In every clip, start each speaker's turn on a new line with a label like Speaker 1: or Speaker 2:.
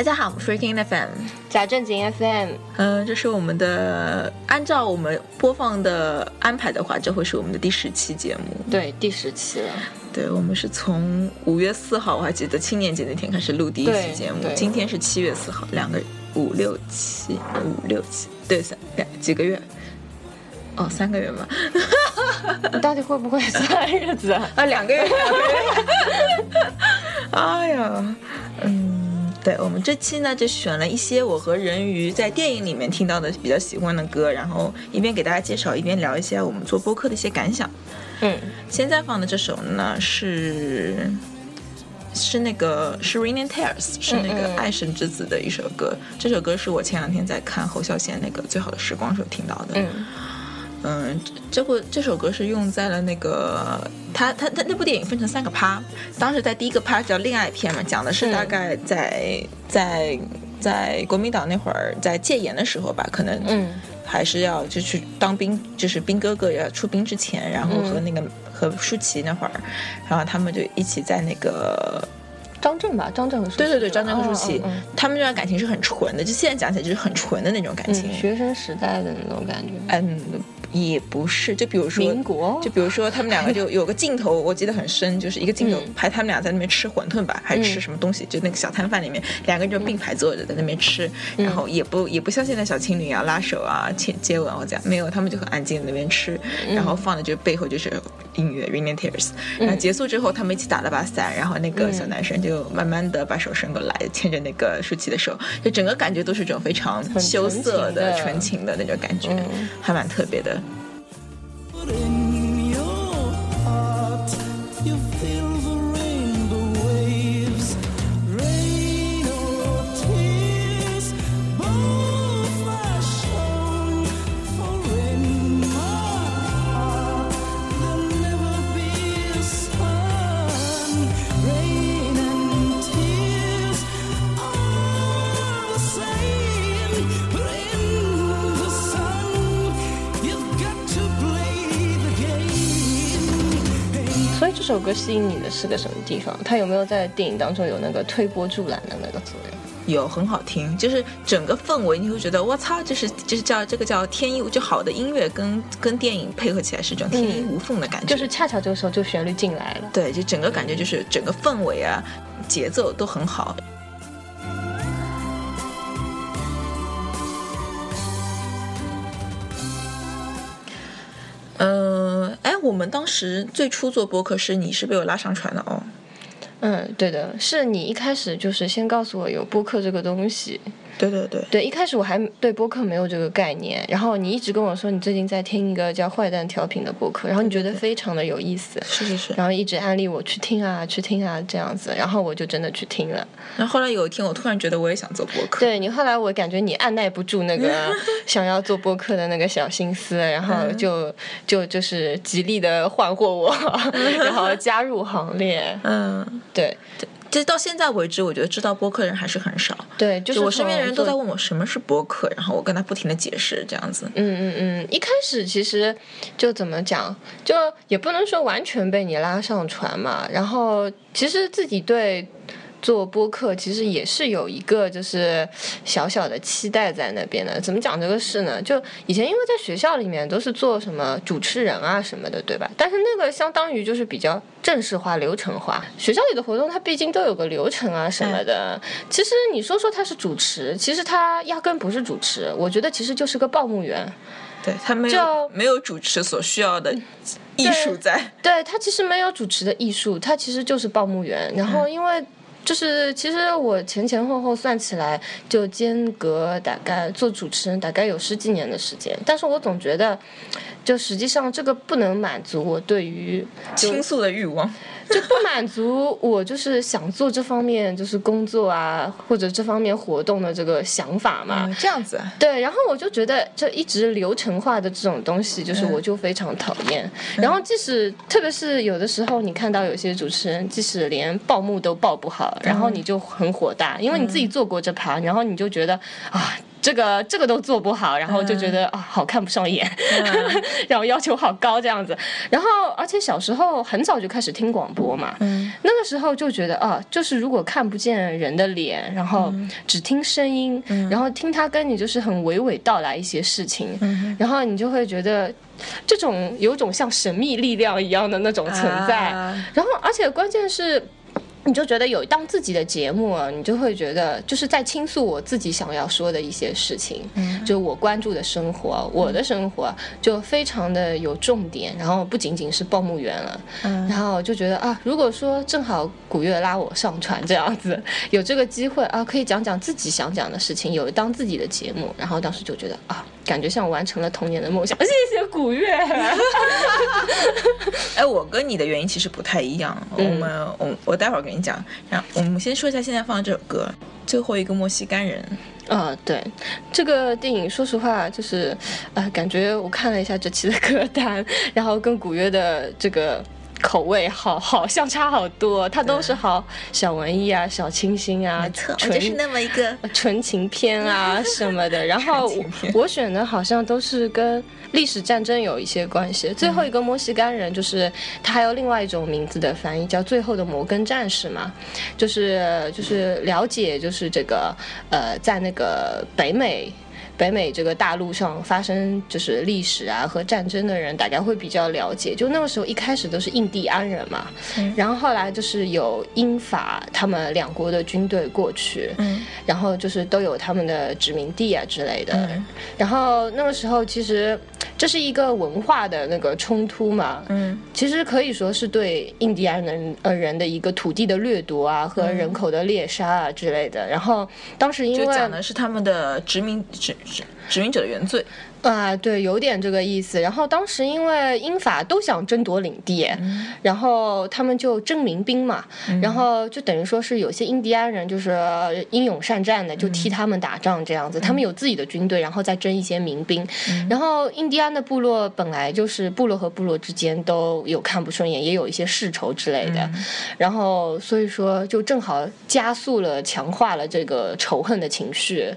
Speaker 1: 大家好，我们是 Freaking FM，
Speaker 2: 假正经 FM。
Speaker 1: 嗯，这是我们的，按照我们播放的安排的话，这会是我们的第十期节目。
Speaker 2: 对，第十期了。
Speaker 1: 对，我们是从五月四号，我还记得青年节那天开始录第一期节目。今天是七月四号，两个五六七五六七，对，三两几个月？哦，三个月吗？
Speaker 2: 你到底会不会算日子啊？
Speaker 1: 啊，两个月，两个月。哎呀，嗯。对我们这期呢，就选了一些我和人鱼在电影里面听到的比较喜欢的歌，然后一边给大家介绍，一边聊一些我们做播客的一些感想。
Speaker 2: 嗯，
Speaker 1: 现在放的这首呢是是那个是《Raining Tears》，是那个爱神之子的一首歌。这首歌是我前两天在看侯孝贤那个《最好的时光》时候听到的。
Speaker 2: 嗯。
Speaker 1: 嗯，这部这首歌是用在了那个他他他那部电影分成三个趴，当时在第一个趴叫恋爱片嘛，讲的是大概在在在国民党那会儿在戒严的时候吧，可能
Speaker 2: 嗯。
Speaker 1: 还是要就去当兵，就是兵哥哥要出兵之前，然后和那个和舒淇那会儿，然后他们就一起在那个
Speaker 2: 张震吧，张震和舒淇
Speaker 1: 对对对，张震和舒淇，他们这段感情是很纯的，就现在讲起来就是很纯的那种感情，
Speaker 2: 学生时代的那种感觉，
Speaker 1: 嗯。也不是，就比如说，
Speaker 2: 民国，
Speaker 1: 就比如说他们两个就有个镜头，我记得很深，就是一个镜头拍他们俩在那边吃馄饨吧，还是吃什么东西，就那个小摊贩里面，两个人就并排坐着在那边吃，然后也不也不像现在小情侣啊拉手啊亲接吻或者没有，他们就很安静那边吃，然后放的就背后就是音乐《Rainy Tears》，然后结束之后他们一起打了把伞，然后那个小男生就慢慢的把手伸过来牵着那个舒淇的手，就整个感觉都是这种非常羞涩的纯情的那种感觉，还蛮特别的。
Speaker 2: 首歌吸引你的是个什么地方？它有没有在电影当中有那个推波助澜的那个作用？
Speaker 1: 有，很好听，就是整个氛围，你会觉得我操，就是就是叫这个叫天衣，就好的音乐跟跟电影配合起来是一种天衣无缝的感
Speaker 2: 觉。就是恰巧这个时候就旋律进来了。
Speaker 1: 对，就整个感觉就是整个氛围啊，节奏都很好。我们当时最初做播客是你是被我拉上船的哦。
Speaker 2: 嗯，对的，是你一开始就是先告诉我有播客这个东西。
Speaker 1: 对对对，
Speaker 2: 对，一开始我还对播客没有这个概念，然后你一直跟我说你最近在听一个叫《坏蛋调频》的播客，然后你觉得非常的有意思，
Speaker 1: 是是是，
Speaker 2: 然后一直安利我去听啊，去听啊这样子，然后我就真的去听了。
Speaker 1: 然后后来有一天，我突然觉得我也想做播客。
Speaker 2: 对你后来我感觉你按耐不住那个 想要做播客的那个小心思，然后就就就是极力的唤获我，然后加入行列。
Speaker 1: 嗯，
Speaker 2: 对。
Speaker 1: 其实到现在为止，我觉得知道播客人还是很少。
Speaker 2: 对，就是
Speaker 1: 我身边的人都在问我什么是播客，然后我跟他不停的解释这样子。
Speaker 2: 嗯嗯嗯，一开始其实就怎么讲，就也不能说完全被你拉上船嘛。然后其实自己对。做播客其实也是有一个就是小小的期待在那边的。怎么讲这个事呢？就以前因为在学校里面都是做什么主持人啊什么的，对吧？但是那个相当于就是比较正式化、流程化。学校里的活动它毕竟都有个流程啊什么的。其实你说说他是主持，其实他压根不是主持。我觉得其实就是个报幕员。
Speaker 1: 对他没有没有主持所需要的艺术在。
Speaker 2: 对他其实没有主持的艺术，他其实就是报幕员。然后因为。就是其实我前前后后算起来，就间隔大概做主持人大概有十几年的时间，但是我总觉得，就实际上这个不能满足我对于
Speaker 1: 倾诉的欲望。
Speaker 2: 就不满足我就是想做这方面就是工作啊或者这方面活动的这个想法嘛，
Speaker 1: 这样子。
Speaker 2: 对，然后我就觉得这一直流程化的这种东西，就是我就非常讨厌。然后即使特别是有的时候，你看到有些主持人，即使连报幕都报不好，然后你就很火大，因为你自己做过这盘，然后你就觉得啊。这个这个都做不好，然后就觉得啊好看不上眼，然后要求好高这样子。然后而且小时候很早就开始听广播嘛，那个时候就觉得啊，就是如果看不见人的脸，然后只听声音，然后听他跟你就是很娓娓道来一些事情，然后你就会觉得这种有种像神秘力量一样的那种存在。然后而且关键是。你就觉得有当自己的节目啊，你就会觉得就是在倾诉我自己想要说的一些事情，就我关注的生活，我的生活就非常的有重点，然后不仅仅是报幕员了，然后就觉得啊，如果说正好古月拉我上船这样子，有这个机会啊，可以讲讲自己想讲的事情，有当自己的节目，然后当时就觉得啊。感觉像完成了童年的梦想。谢谢古月。
Speaker 1: 哎，我跟你的原因其实不太一样。我们，我我待会儿跟你讲。然后我们先说一下现在放的这首歌，《最后一个墨西干人》。
Speaker 2: 啊，对，这个电影说实话就是，呃，感觉我看了一下这期的歌单，然后跟古月的这个。口味好好相差好多，它都是好小文艺啊、小清新啊，
Speaker 1: 就是那么一个
Speaker 2: 纯情片啊 什么的。然后我选的好像都是跟历史战争有一些关系。最后一个墨西哥人，就是他还有另外一种名字的翻译叫《最后的摩根战士》嘛，就是就是了解就是这个呃，在那个北美。北美这个大陆上发生就是历史啊和战争的人，大家会比较了解。就那个时候一开始都是印第安人嘛，然后后来就是有英法他们两国的军队过去，然后就是都有他们的殖民地啊之类的。然后那个时候其实这是一个文化的那个冲突嘛，嗯，其实可以说是对印第安人呃人的一个土地的掠夺啊和人口的猎杀啊之类的。然后当时因为
Speaker 1: 讲的是他们的殖民殖。殖民者的原罪。
Speaker 2: 啊，对，有点这个意思。然后当时因为英法都想争夺领地，然后他们就征民兵嘛，然后就等于说是有些印第安人就是英勇善战的，就替他们打仗这样子。他们有自己的军队，然后再征一些民兵。然后印第安的部落本来就是部落和部落之间都有看不顺眼，也有一些世仇之类的。然后所以说就正好加速了、强化了这个仇恨的情绪。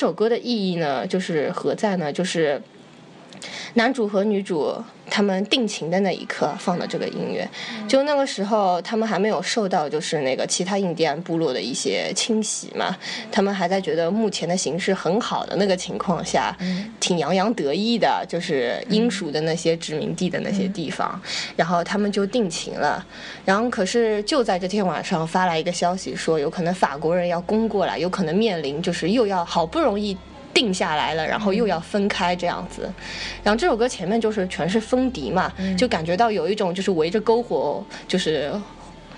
Speaker 2: 首歌的意义呢，就是何在呢？就是男主和女主他们定情的那一刻放的这个音乐，就那个时候他们还没有受到就是那个其他印第安部落的一些侵袭嘛，他们还在觉得目前的形势很好的那个情况下，挺洋洋得意的，就是英属的那些殖民地的那些地方，然后他们就定情了，然后可是就在这天晚上发来一个消息说，有可能法国人要攻过来，有可能面临就是又要好不容易。定下来了，然后又要分开这样子，然后这首歌前面就是全是风笛嘛，就感觉到有一种就是围着篝火，就是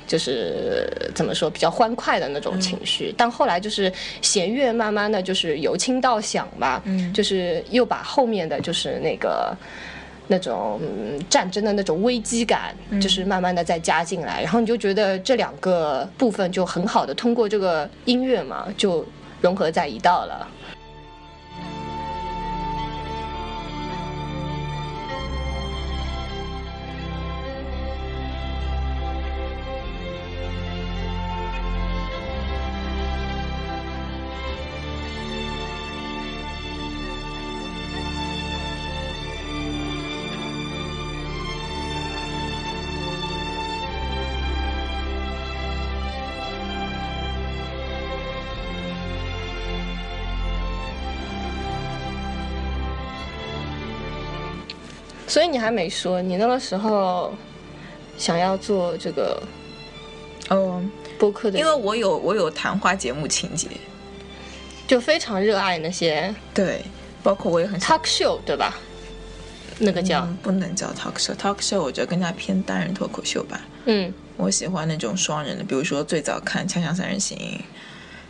Speaker 2: 就是怎么说比较欢快的那种情绪，但后来就是弦乐慢慢的就是由轻到响吧，就是又把后面的就是那个那种战争的那种危机感，就是慢慢的再加进来，然后你就觉得这两个部分就很好的通过这个音乐嘛，就融合在一道了。所以你还没说，你那个时候想要做这个
Speaker 1: 嗯
Speaker 2: 播客的，
Speaker 1: 因为我有我有谈话节目情节，
Speaker 2: 就非常热爱那些
Speaker 1: 对，包括我也很
Speaker 2: talk show 对吧？那个叫
Speaker 1: 不能叫 talk show，talk show 我觉得更加偏单人脱口秀吧。
Speaker 2: 嗯，
Speaker 1: 我喜欢那种双人的，比如说最早看《锵锵三人行》，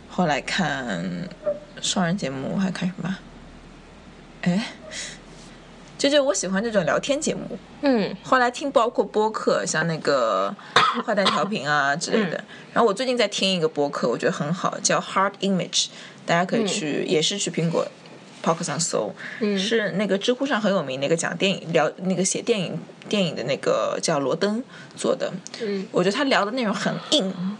Speaker 1: 后来看双人节目还看什么？哎。就就我喜欢这种聊天节目。
Speaker 2: 嗯
Speaker 1: 后来听包括播客，像那个 坏蛋调频啊之类的。
Speaker 2: 嗯
Speaker 1: 然后我最近在听一个播客，我觉得很好，叫 Hard Image，大家可以去，也是去苹果 Podcast 上搜，
Speaker 2: 嗯
Speaker 1: 是那个知乎上很有名那个讲电影聊那个写电影电影的那个叫罗登做的。
Speaker 2: 嗯
Speaker 1: 我觉得他聊的内容很硬。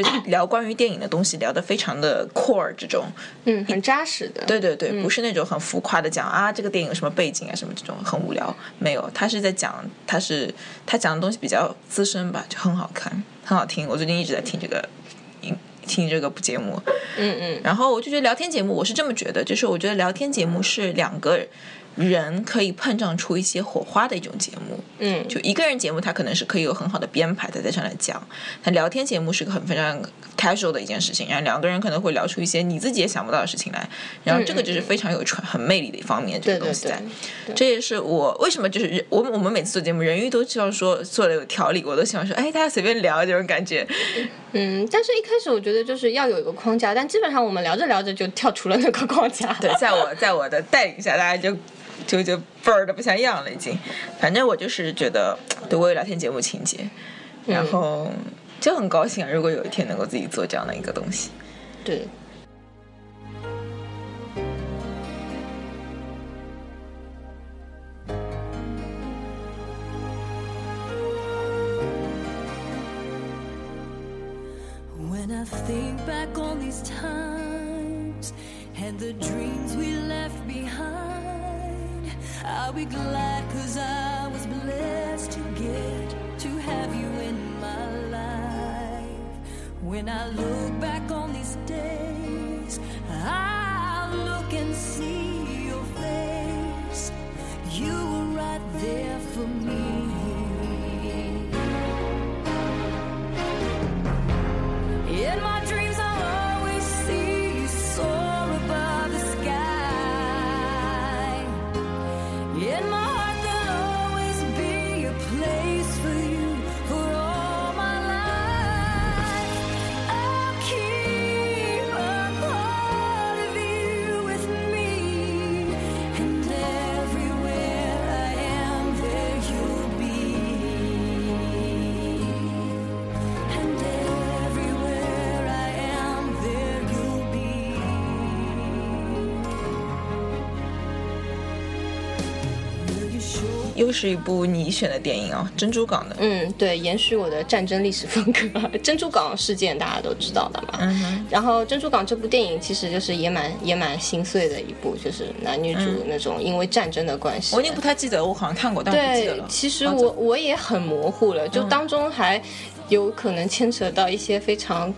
Speaker 1: 就是聊关于电影的东西，聊得非常的 core 这种，
Speaker 2: 嗯，很扎实的。
Speaker 1: 对对对，不是那种很浮夸的讲啊，这个电影有什么背景啊什么这种很无聊，没有，他是在讲，他是他讲的东西比较资深吧，就很好看，很好听。我最近一直在听这个，听这个节目，
Speaker 2: 嗯嗯
Speaker 1: 然后我就觉得聊天节目，我是这么觉得，就是我觉得聊天节目是两个人可以碰撞出一些火花的一种节目。
Speaker 2: 嗯，
Speaker 1: 就一个人节目，它可能是可以有很好的编排，的在上来讲。但聊天节目是个很非常 casual 的一件事情，然后两个人可能会聊出一些你自己也想不到的事情来，然后这个就是非常有传很魅力的一方面，这个东西在。
Speaker 2: 对，
Speaker 1: 这也是我为什么就是人我我们每次做节目，人鱼都希望说做的有条理，我都希望说，哎，大家随便聊这种感觉。
Speaker 2: 嗯，但是一开始我觉得就是要有一个框架，但基本上我们聊着聊着就跳出了那个框架。
Speaker 1: 对，在我在我的带领下，大家就就就倍儿的不像样了，已经。反正我就是觉得，对我有聊天节目情节，然后就很高兴啊！如果有一天能够自己做这样的一个东西。
Speaker 2: 对
Speaker 3: ，When I think back on these times and the dreams we left behind, I'll be glad cause I was blessed to get to have you in my life. When I look
Speaker 1: 又是一部你选的电影啊，《珍珠港》的。
Speaker 2: 嗯，对，延续我的战争历史风格。珍珠港事件大家都知道的嘛。
Speaker 1: 嗯哼，
Speaker 2: 然后《珍珠港》这部电影其实就是也蛮也蛮心碎的一部，就是男女主那种因为战争的关系。
Speaker 1: 我已经不太记得，我好像看过，但我不记得了。，
Speaker 2: 对其实我我也很模糊了，就当中还有可能牵扯到一些非常。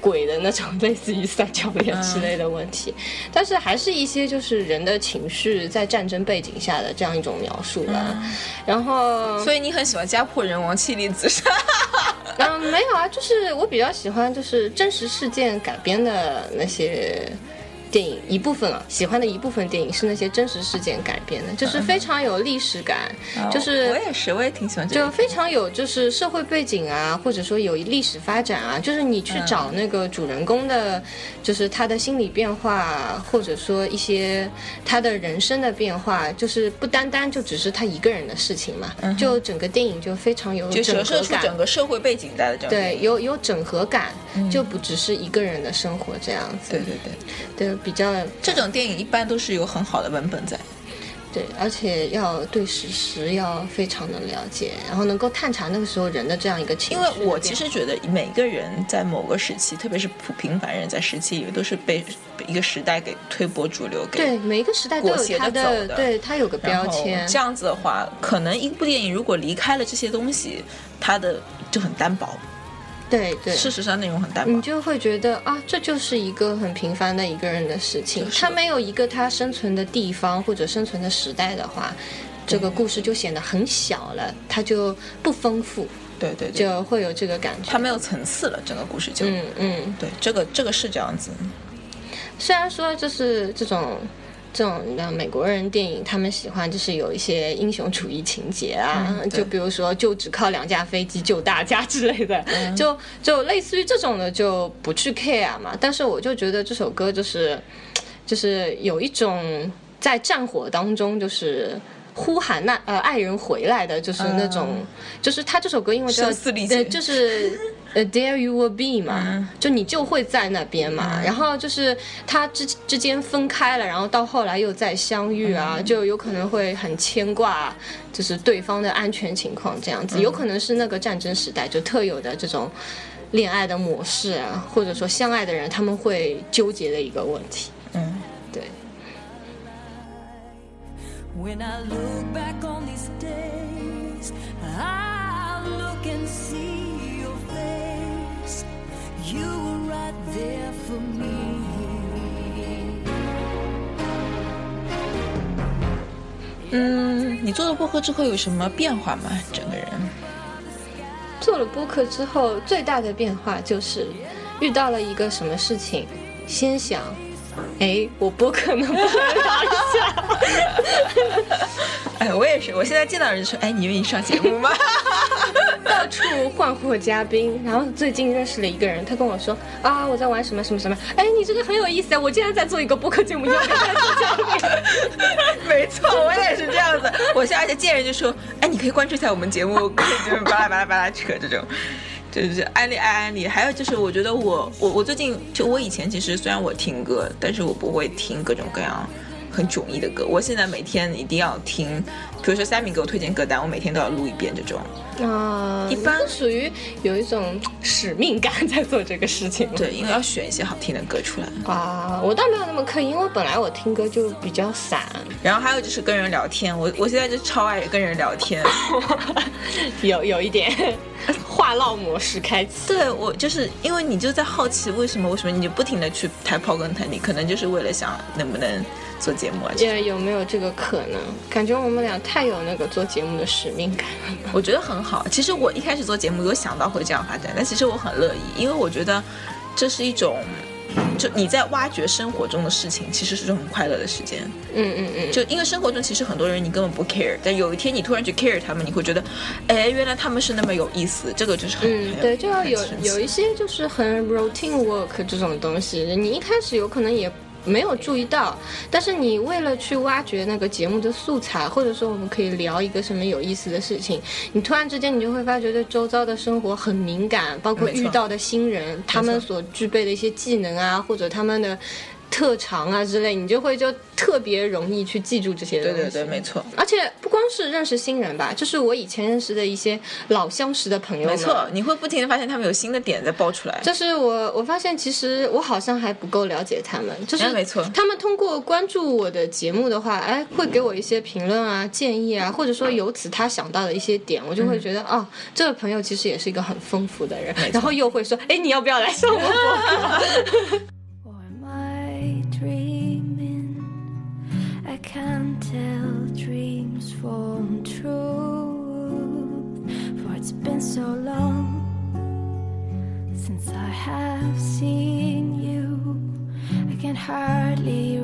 Speaker 2: 鬼的那种类似于三角恋之类的问题，但是还是一些就是人的情绪在战争背景下的这样一种描述吧。然后，
Speaker 1: 所以你很喜欢家破人亡、妻离子散。
Speaker 2: 嗯，没有啊，就是我比较喜欢就是真实事件改编的那些电影一部分啊，喜欢的一部分电影是那些真实事件改编的，就是非常有历史感，就是
Speaker 1: 我也是，我也挺喜欢这个。
Speaker 2: 就非常有就是社会背景啊，或者说有历史发展啊，就是你去找那个主人公的，就是他的心理变化，或者说一些他的人生的变化，就是不单单就只是他一个人的事情嘛，就整个电影就非常有
Speaker 1: 就折。射出整个社会背景在的。
Speaker 2: 对，有有整合感，就不只是一个人的生活这样子。
Speaker 1: 对对对，
Speaker 2: 对，比较
Speaker 1: 这种电影一般都是有很好的文本在。
Speaker 2: 对，而且要对史实要非常的了解，然后能够探查那个时候人的这样一个情
Speaker 1: 因
Speaker 2: 绪因。
Speaker 1: 为我其实觉得每个人在某个时期，特别是普平凡人在时期里，都是被被一个时代给推波助流，给
Speaker 2: 对每一个时代都有它
Speaker 1: 着走的
Speaker 2: 对它有个标签。
Speaker 1: 这样子的话，可能一部电影如果离开了这些东西，它的就很单薄。
Speaker 2: 对对，
Speaker 1: 事实上内容很单薄。
Speaker 2: 你就会觉得啊，这就是一个很平凡的一个人的事情。
Speaker 1: 就是
Speaker 2: 他没有一个他生存的地方或者生存的时代的话，这个故事就显得很小了，它就不丰富，
Speaker 1: 对对对，
Speaker 2: 就会有这个感觉。
Speaker 1: 它没有层次了，整个故事就。
Speaker 2: 嗯嗯，
Speaker 1: 对，这个这个是这样子。
Speaker 2: 虽然说就是这种。这种你知道美国人电影，他们喜欢就是有一些英雄主义情节啊，
Speaker 1: 嗯
Speaker 2: 就比如说就只靠两架飞机救大家之类的，
Speaker 1: 嗯
Speaker 2: 就就类似于这种的就不去 care 嘛。但是我就觉得这首歌就是就是有一种在战火当中就是。呼喊那呃爱人回来的，就是那种，就是他这首歌因为叫就是呃 There you will be 嘛，就你就会在那边嘛。然后就是他之之间分开了，然后到后来又再相遇啊，就有可能会很牵挂，就是对方的安全情况这样子，有可能是那个战争时代就特有的这种恋爱的模式啊，或者说相爱的人他们会纠结的一个问题。
Speaker 1: 嗯，
Speaker 2: 对。
Speaker 3: When I look back on these days, I look and see. You were right there for me.
Speaker 1: 嗯，你做了播客之后有什么变化吗？整个人？
Speaker 2: 做了播客之后，最大的变化就是遇到了一个什么事情，先想，哎，我播客能不能聊一下？
Speaker 1: 哎，我也是，我现在见到人就说，哎，你愿意上节目吗？
Speaker 2: 到处换货嘉宾，然后最近认识了一个人，他跟我说啊，我在玩什么什么什么，哎，你这个很有意思啊，我竟然在做一个播客节目，要不要做嘉宾？
Speaker 1: 没错，我也是这样子。我现在而且见人就说，哎，你可以关注一下我们节目，可以就是巴拉巴拉巴拉扯这种。就是安利爱安利，还有就是，我觉得我我我最近就我以前其实虽然我听歌，但是我不会听各种各样很迥异的歌。我现在每天一定要听，比如说 Sammy 给我推荐歌单，我每天都要录一遍这种。
Speaker 2: 啊，
Speaker 1: 一般
Speaker 2: 属于有一种使命感在做这个事情。
Speaker 1: 对，因为要选一些好听的歌出来。
Speaker 2: 啊，我倒没有那么刻意，因为本来我听歌就比较散，
Speaker 1: 然后还有就是跟人聊天，我我现在就超爱跟人聊天。
Speaker 2: 有有一点 话唠模式开启。
Speaker 1: 对我就是因为你就在好奇为什么为什么你就不停的去抬抛根谈底，可能就是为了想能不能做节目啊。
Speaker 2: 也有没有这个可能？感觉我们俩太有那个做节目的使命感了。
Speaker 1: 我觉得很好。其实我一开始做节目有想到会这样发展，但其实我很乐意，因为我觉得这是一种。就你在挖掘生活中的事情，其实是种很快乐的时间。
Speaker 2: 嗯嗯嗯，
Speaker 1: 就因为生活中其实很多人你根本不 care，但有一天你突然去 care 他们，你会觉得，哎，原来他们是那么有意思。这个就是很
Speaker 2: 嗯，对，就要有有一些就是很 routine work 这种东西，你一开始有可能也没有注意到，但是你为了去挖掘那个节目的素材，或者说我们可以聊一个什么有意思的事情，你突然之间你就会发觉对周遭的生活很敏感，包括遇到的新人，他们所具备的一些技能啊，或者他们的。特长啊之类，你就会就特别容易去记住这些东西。
Speaker 1: 对对对，没错。
Speaker 2: 而且不光是认识新人吧，就是我以前认识的一些老相识的朋友。
Speaker 1: 没错，你会不停的发现他们有新的点在爆出来。
Speaker 2: 就是我，我发现其实我好像还不够了解他们，就是
Speaker 1: 哎没错
Speaker 2: 他们通过关注我的节目的话，哎，会给我一些评论啊、建议啊，或者说由此他想到的一些点，我就会觉得，哦，这个朋友其实也是一个很丰富的人，然后又会说，哎，你要不要来上我播
Speaker 3: tell dreams from truth. For it's been so long since I have seen you. I can hardly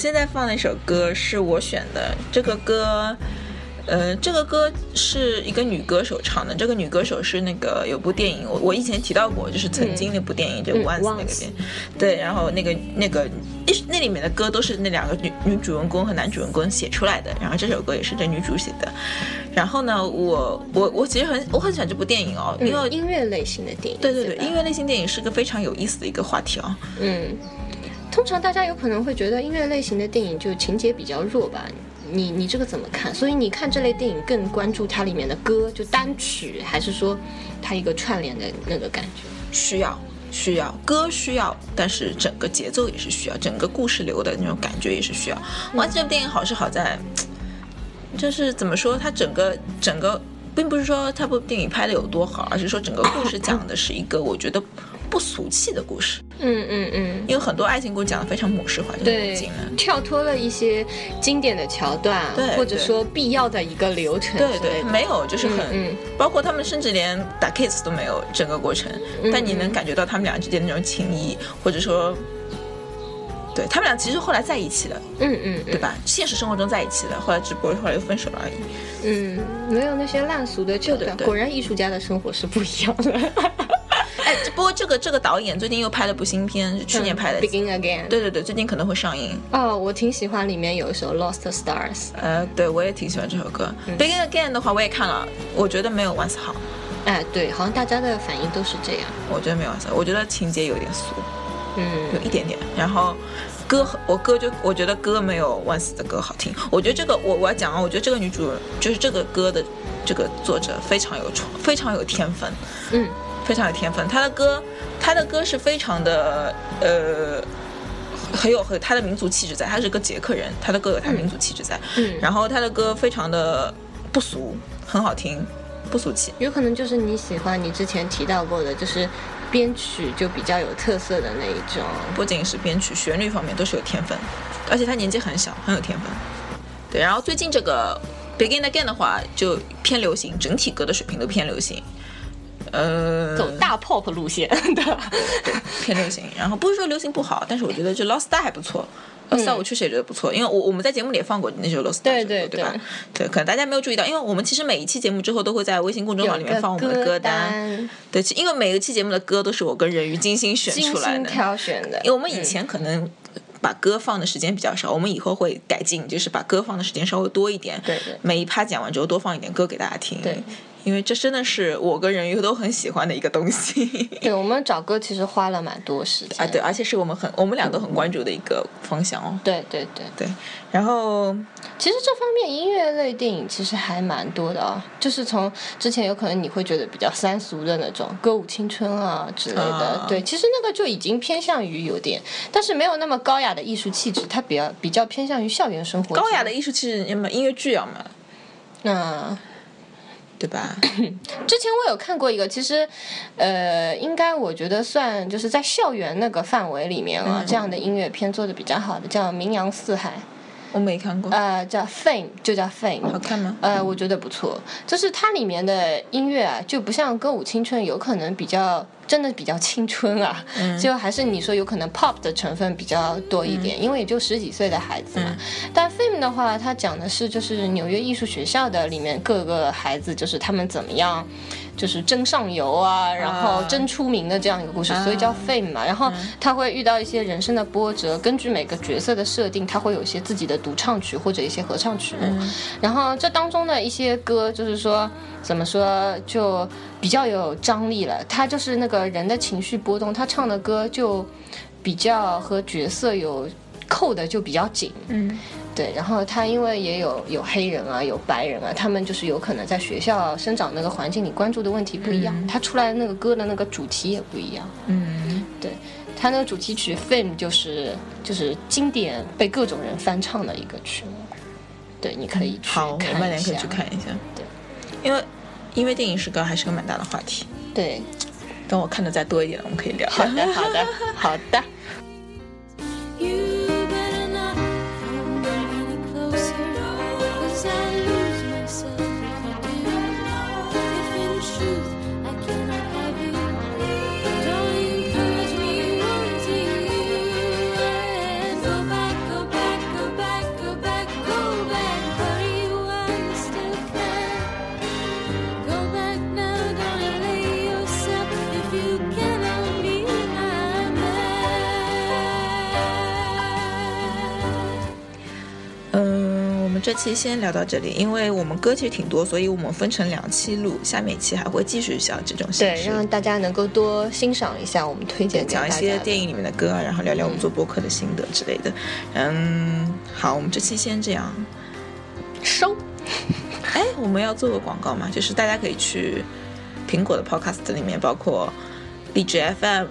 Speaker 1: 现在放的一首歌是我选的，这个歌，呃，这个歌是一个女歌手唱的。这个女歌手是那个有部电影，我我以前提到过，就是曾经那部电影，就
Speaker 2: 嗯
Speaker 1: Once 那个电影，对，然后那个那个一那里面的歌都是那两个女女主人公和男主人公写出来的，然后这首歌也是这女主写的。然后呢，我我我其实很我很喜欢这部电影哦，因为、
Speaker 2: 音乐类型的电影，
Speaker 1: 对对对，
Speaker 2: 吧
Speaker 1: 音乐类型电影是个非常有意思的一个话题哦。
Speaker 2: 嗯，通常大家有可能会觉得音乐类型的电影就情节比较弱吧？你你这个怎么看？所以你看这类电影更关注它里面的歌，就单曲，还是说它一个串联的那个感觉？
Speaker 1: 需要需要歌需要，但是整个节奏也是需要，整个故事流的那种感觉也是需要。哇，这部电影好是好在，就是怎么说，它整个整个，并不是说它部电影拍的有多好，而是说整个故事讲的是一个我觉得不俗气的故事。
Speaker 2: 嗯嗯嗯，
Speaker 1: 因为很多爱情故事讲的非常模式化，就
Speaker 2: 对跳脱了一些经典的桥段，
Speaker 1: 对
Speaker 2: 或者说必要的一个流程
Speaker 1: 对对，没有，就是很，包括他们甚至连打 kiss 都没有，整个过程，
Speaker 2: 嗯
Speaker 1: 但你能感觉到他们俩之间的那种情谊，或者说，对他们俩其实后来在一起了，
Speaker 2: 嗯嗯
Speaker 1: 对吧？现实生活中在一起了，后来只不过后来又分手了而已。
Speaker 2: 嗯，没有那些烂俗的
Speaker 1: 旧的。
Speaker 2: 果然艺术家的生活是不一样的。
Speaker 1: 哎，不过这个这个导演最近又拍了部新片，是去年拍的。
Speaker 2: Begin Again。
Speaker 1: 对对对，最近可能会上映。
Speaker 2: 哦，我挺喜欢里面有一首 Lost Stars。
Speaker 1: 呃，对我也挺喜欢这首歌。Begin Again 的话，我也看了，我觉得没有 Once 好，
Speaker 2: 哎，对，好像大家的反应都是这样。
Speaker 1: 我觉得没有 Once 好，我觉得情节有点俗。嗯有
Speaker 2: 嗯
Speaker 1: 一点点。然后歌我歌就我觉得歌没有 Once 的歌好听。我觉得这个我我要讲啊，我觉得这个女主就是这个歌的这个作者非常有创，非常有天分，
Speaker 2: 嗯
Speaker 1: 非常有天分。他的歌，他的歌是非常的呃。很有很他的民族气质在，他是个捷克人，他的歌有他民族气质在，
Speaker 2: 嗯，
Speaker 1: 然后他的歌非常的不俗，很好听，不俗气。
Speaker 2: 有可能就是你喜欢你之前提到过的，就是编曲就比较有特色的那一种。
Speaker 1: 不仅是编曲、旋律方面都是有天分，而且他年纪很小，很有天分。对，然后最近这个《Begin Again》的话，就偏流行，整体歌的水平都偏流行。呃，
Speaker 2: 走大 pop 路线的，
Speaker 1: 偏流行，然后不是说流行不好，但是我觉得就《Lost Star》还不错，《Lost Star》我确实也觉得不错，因为我我们在节目里也放过那首《Lost Star》
Speaker 2: 对对
Speaker 1: 对吧？对，可能大家没有注意到，因为我们其实每一期节目之后都会在微信公众号里面放我们的歌单。对，其因为每一期节目的歌都是我跟人鱼精心选出来的，
Speaker 2: 挑选的。
Speaker 1: 因为我们以前可能把歌放的时间比较少，我们以后会改进，就是把歌放的时间稍微多一点。
Speaker 2: 对对
Speaker 1: 每一趴讲完之后多放一点歌给大家听。
Speaker 2: 对，
Speaker 1: 因为这真的是我跟人鱼都很喜欢的一个东西。
Speaker 2: 对我们找歌其实花了蛮多时间。
Speaker 1: 啊，对，而且是我们很我们俩都很关注的一个方向哦。
Speaker 2: 对对对，
Speaker 1: 对，然后
Speaker 2: 其实这方面音乐类电影其实还蛮多的啊，就是从之前有可能你会觉得比较三俗的那种歌舞青春啊之类的，
Speaker 1: 啊
Speaker 2: 对，其实那个就已经偏向于有点，但是没有那么高雅的艺术气质，它比较比较偏向于校园生活。
Speaker 1: 高雅的艺术气质，要么音乐剧要么，
Speaker 2: 那
Speaker 1: 对吧？
Speaker 2: 之前我有看过一个，其实，呃，应该我觉得算就是在校园那个范围里面啊，
Speaker 1: 嗯
Speaker 2: 这样的音乐片做的比较好的，叫《名扬四海》，
Speaker 1: 我没看过，
Speaker 2: 呃，叫 Fame，就叫 Fame。
Speaker 1: 好看吗？
Speaker 2: 呃，我觉得不错，就是它里面的音乐啊，就不像歌舞青春，有可能比较真的比较青春啊，就还是你说有可能 pop 的成分比较多一点，因为也就十几岁的孩子嘛。但 Fame 的话，它讲的是就是纽约艺术学校的里面各个孩子，就是他们怎么样。就是争上游啊，然后争出名的这样一个故事，所以叫 fame 嘛。然后他会遇到一些人生的波折，根据每个角色的设定，他会有一些自己的独唱曲或者一些合唱曲目。然后这当中的一些歌，就是说怎么说，就比较有张力了。他就是那个人的情绪波动，他唱的歌就比较和角色有扣的就比较紧。
Speaker 1: 嗯，
Speaker 2: 对，然后他因为也有有黑人啊，有白人啊，他们就是有可能在学校生长那个环境里关注的问题不一样，他出来的那个歌的那个主题也不一样。
Speaker 1: 嗯，
Speaker 2: 对，他那个主题曲《Fame》就是就是经典被各种人翻唱的一个曲目。对，你可以去
Speaker 1: 好，我
Speaker 2: 看一下。
Speaker 1: 们俩可以去看一下。
Speaker 2: 对，
Speaker 1: 因为因为电影是个还是个蛮大的话题，
Speaker 2: 对，
Speaker 1: 等我看的再多一点，我们可以聊。
Speaker 2: 好的，好的，好的。
Speaker 1: 这期先聊到这里，因为我们歌其实挺多，所以我们分成两期录，下面一期还会继续像这种形
Speaker 2: 对，
Speaker 1: 式。
Speaker 2: 让大家能够多欣赏一下我们推荐给
Speaker 1: 讲一些电影里面的歌啊，然后聊聊我们做播客的心得之类的。嗯，好，我们这期先这样。
Speaker 2: 收。
Speaker 1: 哎，我们要做个广告嘛，就是大家可以去苹果的 Podcast 里面，包括荔枝 FM，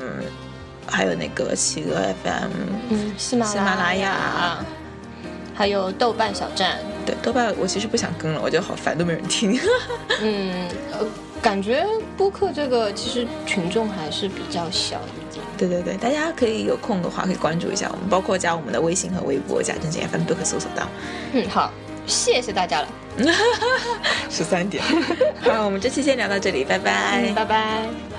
Speaker 1: 还有那个企鹅 FM，
Speaker 2: 嗯，喜马
Speaker 1: 喜马拉雅，
Speaker 2: 还有豆瓣小站。
Speaker 1: 对，豆瓣我其实不想更了，我觉得好烦，都没人听。
Speaker 2: 嗯，呃，感觉播客这个其实群众还是比较小一点。
Speaker 1: 对对对，大家可以有空的话可以关注一下我们，包括加我们的微信和微博，加正经 FM 都可以搜索到。
Speaker 2: 嗯，好，谢谢大家了，
Speaker 1: 十三点，好，我们这期先聊到这里，拜拜。
Speaker 2: 嗯，拜拜。